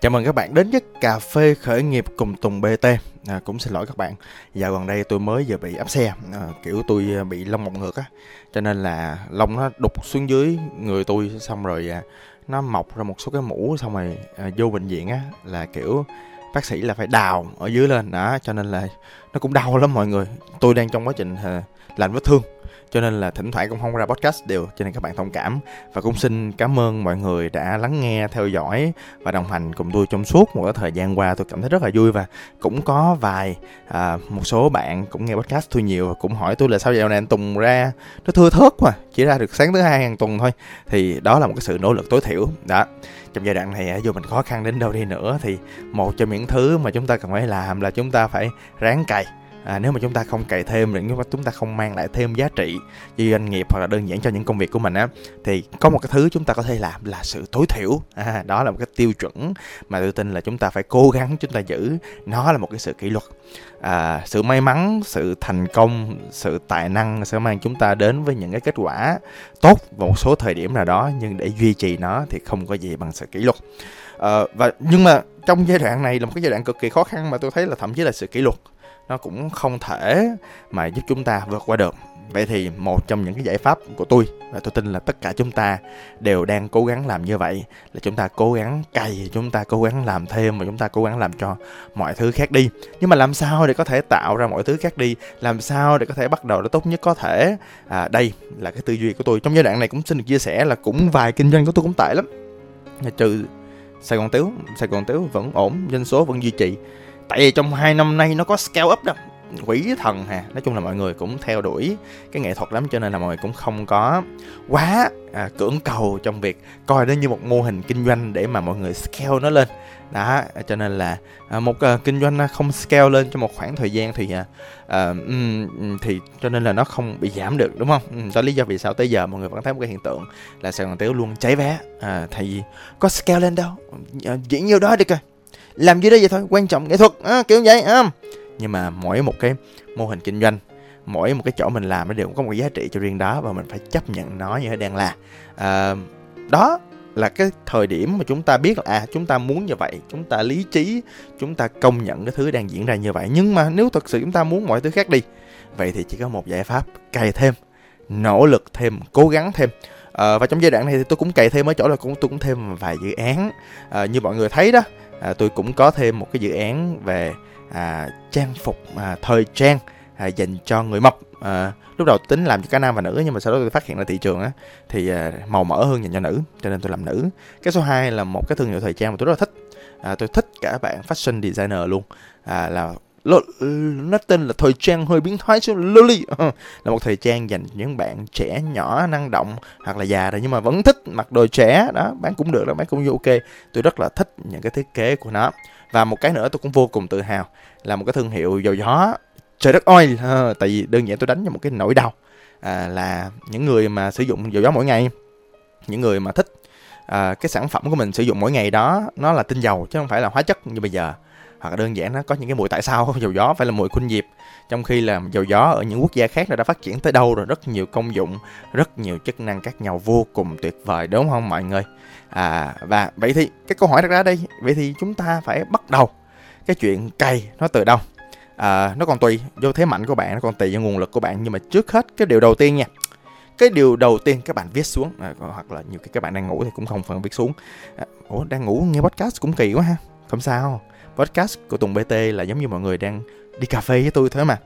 Chào mừng các bạn đến với Cà phê khởi nghiệp cùng Tùng BT à, Cũng xin lỗi các bạn Dạo gần đây tôi mới vừa bị áp xe à, Kiểu tôi à, bị lông mọc ngược á Cho nên là lông nó đục xuống dưới người tôi Xong rồi à, nó mọc ra một số cái mũ Xong rồi à, vô bệnh viện á Là kiểu bác sĩ là phải đào ở dưới lên đó Cho nên là nó cũng đau lắm mọi người. Tôi đang trong quá trình à, lành vết thương cho nên là thỉnh thoảng cũng không ra podcast đều cho nên các bạn thông cảm. Và cũng xin cảm ơn mọi người đã lắng nghe theo dõi và đồng hành cùng tôi trong suốt một cái thời gian qua. Tôi cảm thấy rất là vui và cũng có vài à, một số bạn cũng nghe podcast tôi nhiều và cũng hỏi tôi là sao dạo này anh Tùng ra nó thưa thớt mà chỉ ra được sáng thứ hai hàng tuần thôi. Thì đó là một cái sự nỗ lực tối thiểu. Đó trong giai đoạn này dù mình khó khăn đến đâu đi nữa thì một trong những thứ mà chúng ta cần phải làm là chúng ta phải ráng cày à, nếu mà chúng ta không cày thêm nếu mà chúng ta không mang lại thêm giá trị cho doanh nghiệp hoặc là đơn giản cho những công việc của mình á thì có một cái thứ chúng ta có thể làm là sự tối thiểu. À, đó là một cái tiêu chuẩn mà tôi tin là chúng ta phải cố gắng chúng ta giữ. Nó là một cái sự kỷ luật. À, sự may mắn sự thành công sự tài năng sẽ mang chúng ta đến với những cái kết quả tốt vào một số thời điểm nào đó nhưng để duy trì nó thì không có gì bằng sự kỷ luật. À, và nhưng mà trong giai đoạn này là một cái giai đoạn cực kỳ khó khăn mà tôi thấy là thậm chí là sự kỷ luật nó cũng không thể mà giúp chúng ta vượt qua được. Vậy thì một trong những cái giải pháp của tôi và tôi tin là tất cả chúng ta đều đang cố gắng làm như vậy là chúng ta cố gắng cày chúng ta cố gắng làm thêm và chúng ta cố gắng làm cho mọi thứ khác đi. Nhưng mà làm sao để có thể tạo ra mọi thứ khác đi? Làm sao để có thể bắt đầu nó tốt nhất có thể? À, đây là cái tư duy của tôi. Trong giai đoạn này cũng xin được chia sẻ là cũng vài kinh doanh của tôi cũng tệ lắm. Trừ Sài Gòn Tiếu Sài Gòn Tiếu vẫn ổn doanh số vẫn duy trì tại vì trong hai năm nay nó có scale up đó. Quỷ thần hà. Nói chung là mọi người cũng theo đuổi cái nghệ thuật lắm cho nên là mọi người cũng không có quá à, cưỡng cầu trong việc coi nó như một mô hình kinh doanh để mà mọi người scale nó lên. Đó cho nên là à, một à, kinh doanh không scale lên trong một khoảng thời gian thì à, à, thì cho nên là nó không bị giảm được đúng không? Đó lý do vì sao tới giờ mọi người vẫn thấy một cái hiện tượng là sài gòn tiếu luôn cháy vé. À, tại vì có scale lên đâu? À, diễn nhiêu đó được coi làm gì đó vậy thôi quan trọng nghệ thuật. À, kiểu vậy à. nhưng mà mỗi một cái mô hình kinh doanh mỗi một cái chỗ mình làm nó đều có một giá trị cho riêng đó và mình phải chấp nhận nó như thế đang là. À, đó là cái thời điểm mà chúng ta biết là à chúng ta muốn như vậy chúng ta lý trí chúng ta công nhận cái thứ đang diễn ra như vậy. Nhưng mà nếu thật sự chúng ta muốn mọi thứ khác đi vậy thì chỉ có một giải pháp cày thêm nỗ lực thêm cố gắng thêm à, và trong giai đoạn này thì tôi cũng cày thêm ở chỗ là cũng tôi cũng thêm vài dự án. À, như mọi người thấy đó à, tôi cũng có thêm một cái dự án về à, trang phục à, thời trang à, dành cho người mập. À, lúc đầu tính làm cho cả nam và nữ nhưng mà sau đó tôi phát hiện ra thị trường á thì à, màu mỡ hơn dành cho nữ cho nên tôi làm nữ. Cái số 2 là một cái thương hiệu thời trang mà tôi rất là thích. À, tôi thích cả bạn fashion designer luôn. À, là nó tên là thời trang hơi biến thái số loli. Là một thời trang dành những bạn trẻ nhỏ năng động hoặc là già rồi nhưng mà vẫn thích mặc đồ trẻ. Đó bán cũng được đó bán cũng ok. Tôi rất là thích những cái thiết kế của nó. Và một cái nữa tôi cũng vô cùng tự hào là một cái thương hiệu dầu gió trời đất ơi. Tại vì đơn giản tôi đánh cho một cái nỗi đau à, là những người mà sử dụng dầu gió mỗi ngày những người mà thích à, cái sản phẩm của mình sử dụng mỗi ngày đó nó là tinh dầu chứ không phải là hóa chất như bây giờ hoặc là đơn giản nó có những cái mùi tại sao dầu gió phải là mùi khuynh diệp trong khi là dầu gió ở những quốc gia khác đã phát triển tới đâu rồi rất nhiều công dụng rất nhiều chức năng khác nhau vô cùng tuyệt vời đúng không mọi người? À và vậy thì cái câu hỏi đặt ra đây vậy thì chúng ta phải bắt đầu cái chuyện cày nó từ đâu? À, nó còn tùy vô thế mạnh của bạn nó còn tùy vào nguồn lực của bạn. Nhưng mà trước hết cái điều đầu tiên nha. Cái điều đầu tiên các bạn viết xuống à, hoặc là nhiều khi các bạn đang ngủ thì cũng không phần viết xuống. À, ủa đang ngủ nghe podcast cũng kỳ quá ha. Không sao podcast của Tùng BT là giống như mọi người đang đi cà phê với tôi thôi mà.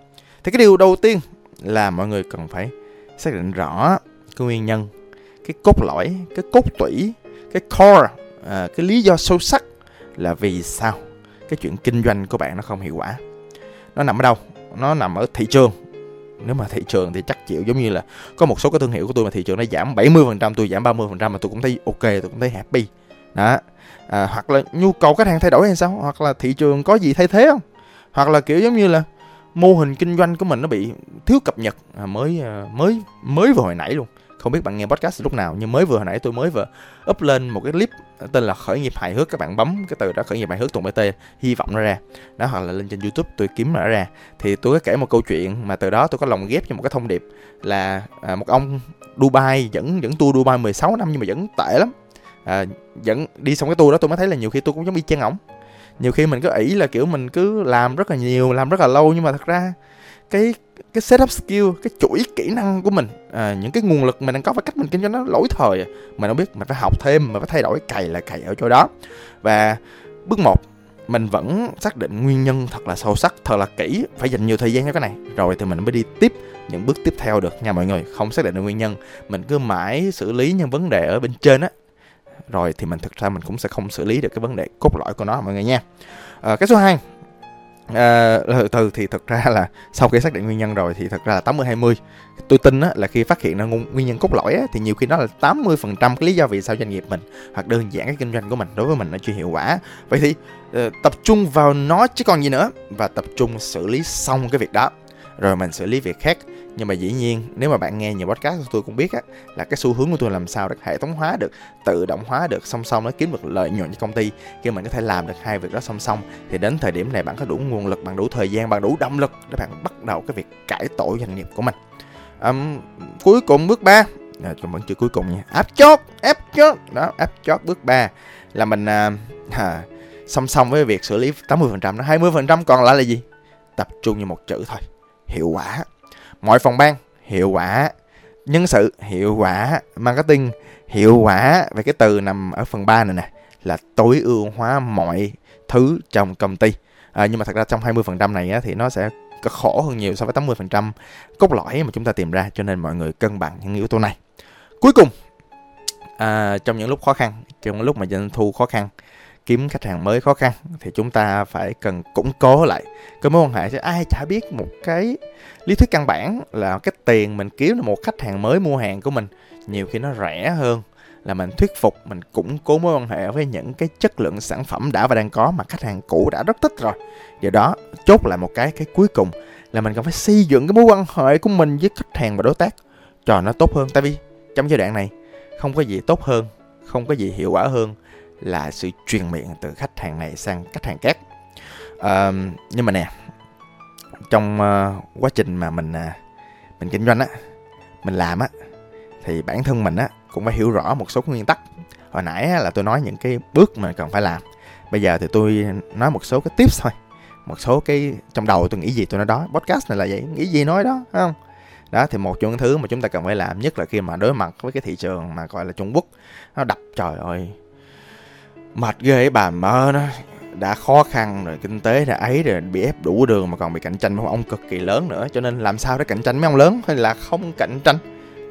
Thì cái điều đầu tiên là mọi người cần phải xác định rõ cái nguyên nhân, cái cốt lõi, cái cốt tủy, cái core, à, cái lý do sâu sắc là vì sao cái chuyện kinh doanh của bạn nó không hiệu quả. Nó nằm ở đâu? Nó nằm ở thị trường. Nếu mà thị trường thì chắc chịu giống như là có một số cái thương hiệu của tôi mà thị trường nó giảm 70%, tôi giảm 30% mà tôi cũng thấy ok, tôi cũng thấy happy. Đó. À, hoặc là nhu cầu khách hàng thay đổi hay sao? Hoặc là thị trường có gì thay thế không? Hoặc là kiểu giống như là mô hình kinh doanh của mình nó bị thiếu cập nhật. À, mới à, mới mới vừa hồi nãy luôn. Không biết bạn nghe podcast lúc nào nhưng mới vừa hồi nãy tôi mới vừa up lên một cái clip tên là khởi nghiệp hài hước. Các bạn bấm cái từ đó khởi nghiệp hài hước tùng bt hy vọng nó ra. Đó hoặc là lên trên youtube tôi kiếm nó ra. Thì tôi có kể một câu chuyện mà từ đó tôi có lồng ghép cho một cái thông điệp là à, một ông dubai dẫn dẫn tour dubai 16 năm nhưng mà vẫn tệ lắm à, dẫn đi xong cái tour đó tôi mới thấy là nhiều khi tôi cũng giống y chang ổng. Nhiều khi mình cứ ỷ là kiểu mình cứ làm rất là nhiều làm rất là lâu nhưng mà thật ra cái cái setup skill cái chuỗi kỹ năng của mình à, những cái nguồn lực mình đang có và cách mình kinh doanh nó lỗi thời à, mình không biết mình phải học thêm mình phải thay đổi cày là cày ở chỗ đó. Và bước một mình vẫn xác định nguyên nhân thật là sâu sắc thật là kỹ phải dành nhiều thời gian cho cái này. Rồi thì mình mới đi tiếp những bước tiếp theo được nha mọi người không xác định được nguyên nhân. Mình cứ mãi xử lý những vấn đề ở bên trên á rồi thì mình thực ra mình cũng sẽ không xử lý được cái vấn đề cốt lõi của nó mọi người nha. À, cái số 2 ờ, à, từ thì thực ra là sau khi xác định nguyên nhân rồi thì thật ra là 80 20 tôi tin á, là khi phát hiện ra nguyên nhân cốt lõi á, thì nhiều khi nó là 80 phần trăm cái lý do vì sao doanh nghiệp mình hoặc đơn giản cái kinh doanh của mình đối với mình nó chưa hiệu quả. Vậy thì uh, tập trung vào nó chứ còn gì nữa và tập trung xử lý xong cái việc đó. Rồi mình xử lý việc khác nhưng mà dĩ nhiên nếu mà bạn nghe nhiều podcast của tôi cũng biết á là cái xu hướng của tôi làm sao để hệ thống hóa được tự động hóa được song song nó kiếm được lợi nhuận cho công ty. Khi mình có thể làm được hai việc đó song song thì đến thời điểm này bạn có đủ nguồn lực bạn đủ thời gian bạn đủ động lực để bạn bắt đầu cái việc cải tổ doanh nghiệp của mình. Um, cuối cùng bước 3 à, vẫn chưa cuối cùng nha. Áp chốt áp chốt đó áp chốt bước 3 là mình à, à, song song với việc xử lý 80% nó 20% còn lại là gì? Tập trung như một chữ thôi. Hiệu quả mọi phòng ban hiệu quả. Nhân sự hiệu quả. Marketing hiệu quả. Về cái từ nằm ở phần 3 này nè là tối ưu hóa mọi thứ trong công ty. À, nhưng mà thật ra trong 20% này á, thì nó sẽ khổ hơn nhiều so với 80% cốt lõi mà chúng ta tìm ra cho nên mọi người cân bằng những yếu tố này. Cuối cùng à, trong những lúc khó khăn trong những lúc mà doanh thu khó khăn kiếm khách hàng mới khó khăn, thì chúng ta phải cần củng cố lại cái mối quan hệ. Chứ ai chả biết một cái lý thuyết căn bản là cái tiền mình kiếm được một khách hàng mới mua hàng của mình, nhiều khi nó rẻ hơn là mình thuyết phục, mình củng cố mối quan hệ với những cái chất lượng sản phẩm đã và đang có mà khách hàng cũ đã rất thích rồi. Do đó chốt lại một cái cái cuối cùng là mình cần phải xây dựng cái mối quan hệ của mình với khách hàng và đối tác cho nó tốt hơn. Tại vì trong giai đoạn này không có gì tốt hơn, không có gì hiệu quả hơn là sự truyền miệng từ khách hàng này sang khách hàng khác. À, nhưng mà nè trong uh, quá trình mà mình uh, mình kinh doanh á mình làm á thì bản thân mình á cũng phải hiểu rõ một số nguyên tắc. Hồi nãy á, là tôi nói những cái bước mà cần phải làm bây giờ thì tôi nói một số cái tips thôi một số cái trong đầu tôi nghĩ gì tôi nói đó podcast này là vậy nghĩ gì nói đó phải không? Đó thì một trong những thứ mà chúng ta cần phải làm nhất là khi mà đối mặt với cái thị trường mà gọi là Trung Quốc nó đập trời ơi mệt ghê bà mơ nó đã khó khăn rồi kinh tế đã ấy rồi bị ép đủ đường mà còn bị cạnh tranh với ông cực kỳ lớn nữa. Cho nên làm sao để cạnh tranh mấy ông lớn hay là không cạnh tranh?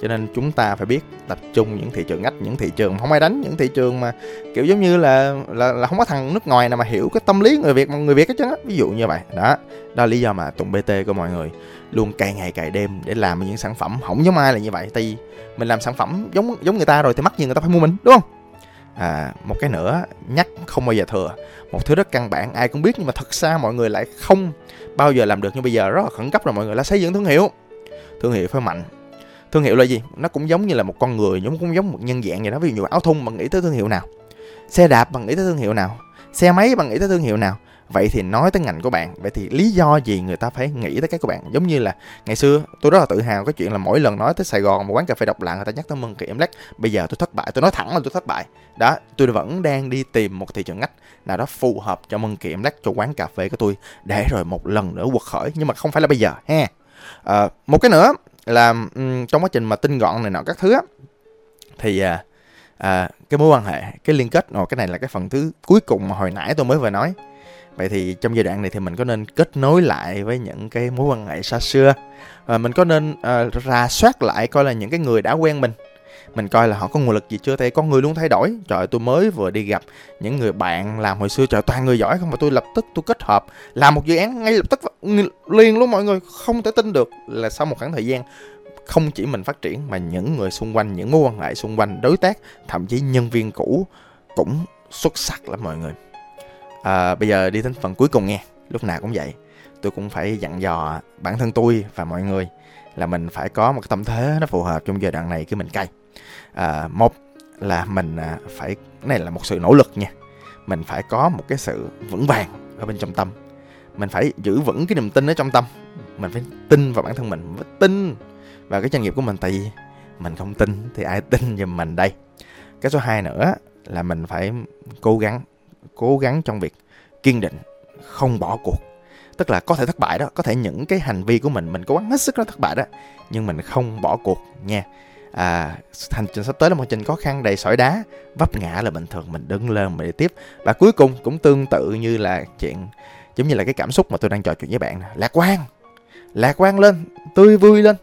Cho nên chúng ta phải biết tập trung những thị trường ngách những thị trường không ai đánh những thị trường mà kiểu giống như là là, là không có thằng nước ngoài nào mà hiểu cái tâm lý người việt mà người việt hết trơn á. Ví dụ như vậy đó. Đó là lý do mà tụng bt của mọi người luôn cày ngày cày đêm để làm những sản phẩm không giống ai là như vậy. Tại vì mình làm sản phẩm giống giống người ta rồi thì mắc gì người ta phải mua mình đúng không? À, một cái nữa nhắc không bao giờ thừa. Một thứ rất căn bản ai cũng biết nhưng mà thật ra mọi người lại không bao giờ làm được như bây giờ. Rất là khẩn cấp rồi mọi người là xây dựng thương hiệu. Thương hiệu phải mạnh. Thương hiệu là gì? Nó cũng giống như là một con người giống cũng giống một nhân dạng vậy đó. Ví dụ như áo thun bạn nghĩ tới thương hiệu nào? Xe đạp bạn nghĩ tới thương hiệu nào? Xe máy bạn nghĩ tới thương hiệu nào? Vậy thì nói tới ngành của bạn vậy thì lý do gì người ta phải nghĩ tới cái của bạn? Giống như là ngày xưa tôi rất là tự hào cái chuyện là mỗi lần nói tới sài gòn một quán cà phê độc lạ người ta nhắc tới mừng kỳ em lắc bây giờ tôi thất bại tôi nói thẳng là tôi thất bại. Đó tôi vẫn đang đi tìm một thị trường ngách nào đó phù hợp cho mừng kỳ em lắc cho quán cà phê của tôi để rồi một lần nữa quật khởi nhưng mà không phải là bây giờ ha. À, một cái nữa là um, trong quá trình mà tinh gọn này nọ các thứ á thì à, à, cái mối quan hệ cái liên kết rồi cái này là cái phần thứ cuối cùng mà hồi nãy tôi mới vừa nói vậy thì trong giai đoạn này thì mình có nên kết nối lại với những cái mối quan hệ xa xưa? Và mình có nên uh, rà soát lại coi là những cái người đã quen mình? Mình coi là họ có nguồn lực gì chưa? Tại con người luôn thay đổi. Trời tôi mới vừa đi gặp những người bạn làm hồi xưa. Trời toàn người giỏi không mà tôi lập tức tôi kết hợp làm một dự án ngay lập tức liền luôn mọi người. Không thể tin được là sau một khoảng thời gian không chỉ mình phát triển mà những người xung quanh những mối quan hệ xung quanh đối tác thậm chí nhân viên cũ cũng xuất sắc lắm mọi người à, bây giờ đi đến phần cuối cùng nghe lúc nào cũng vậy. Tôi cũng phải dặn dò bản thân tôi và mọi người là mình phải có một tâm thế nó phù hợp trong giai đoạn này khi mình cay à, một là mình à, phải này là một sự nỗ lực nha. Mình phải có một cái sự vững vàng ở bên trong tâm. Mình phải giữ vững cái niềm tin ở trong tâm. Mình phải tin vào bản thân mình, mình phải tin vào cái doanh nghiệp của mình. Tại vì mình không tin thì ai tin giùm mình đây. Cái số 2 nữa là mình phải cố gắng cố gắng trong việc kiên định không bỏ cuộc. Tức là có thể thất bại đó có thể những cái hành vi của mình mình cố gắng hết sức nó thất bại đó nhưng mình không bỏ cuộc nha. À, hành trình sắp tới là một hành trình khó khăn đầy sỏi đá vấp ngã là bình thường mình đứng lên mình đi tiếp. Và cuối cùng cũng tương tự như là chuyện giống như là cái cảm xúc mà tôi đang trò chuyện với bạn lạc quan. Lạc quan lên tươi vui lên.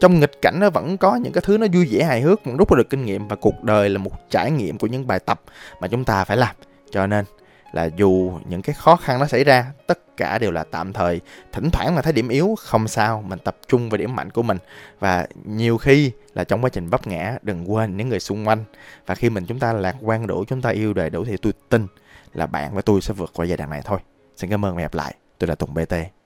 Trong nghịch cảnh nó vẫn có những cái thứ nó vui vẻ hài hước mình rút ra được kinh nghiệm và cuộc đời là một trải nghiệm của những bài tập mà chúng ta phải làm cho nên là dù những cái khó khăn nó xảy ra, tất cả đều là tạm thời, thỉnh thoảng mà thấy điểm yếu, không sao, mình tập trung vào điểm mạnh của mình. Và nhiều khi là trong quá trình vấp ngã, đừng quên những người xung quanh. Và khi mình chúng ta lạc quan đủ, chúng ta yêu đời đủ thì tôi tin là bạn và tôi sẽ vượt qua giai đoạn này thôi. Xin cảm ơn và hẹn gặp lại. Tôi là tùng bt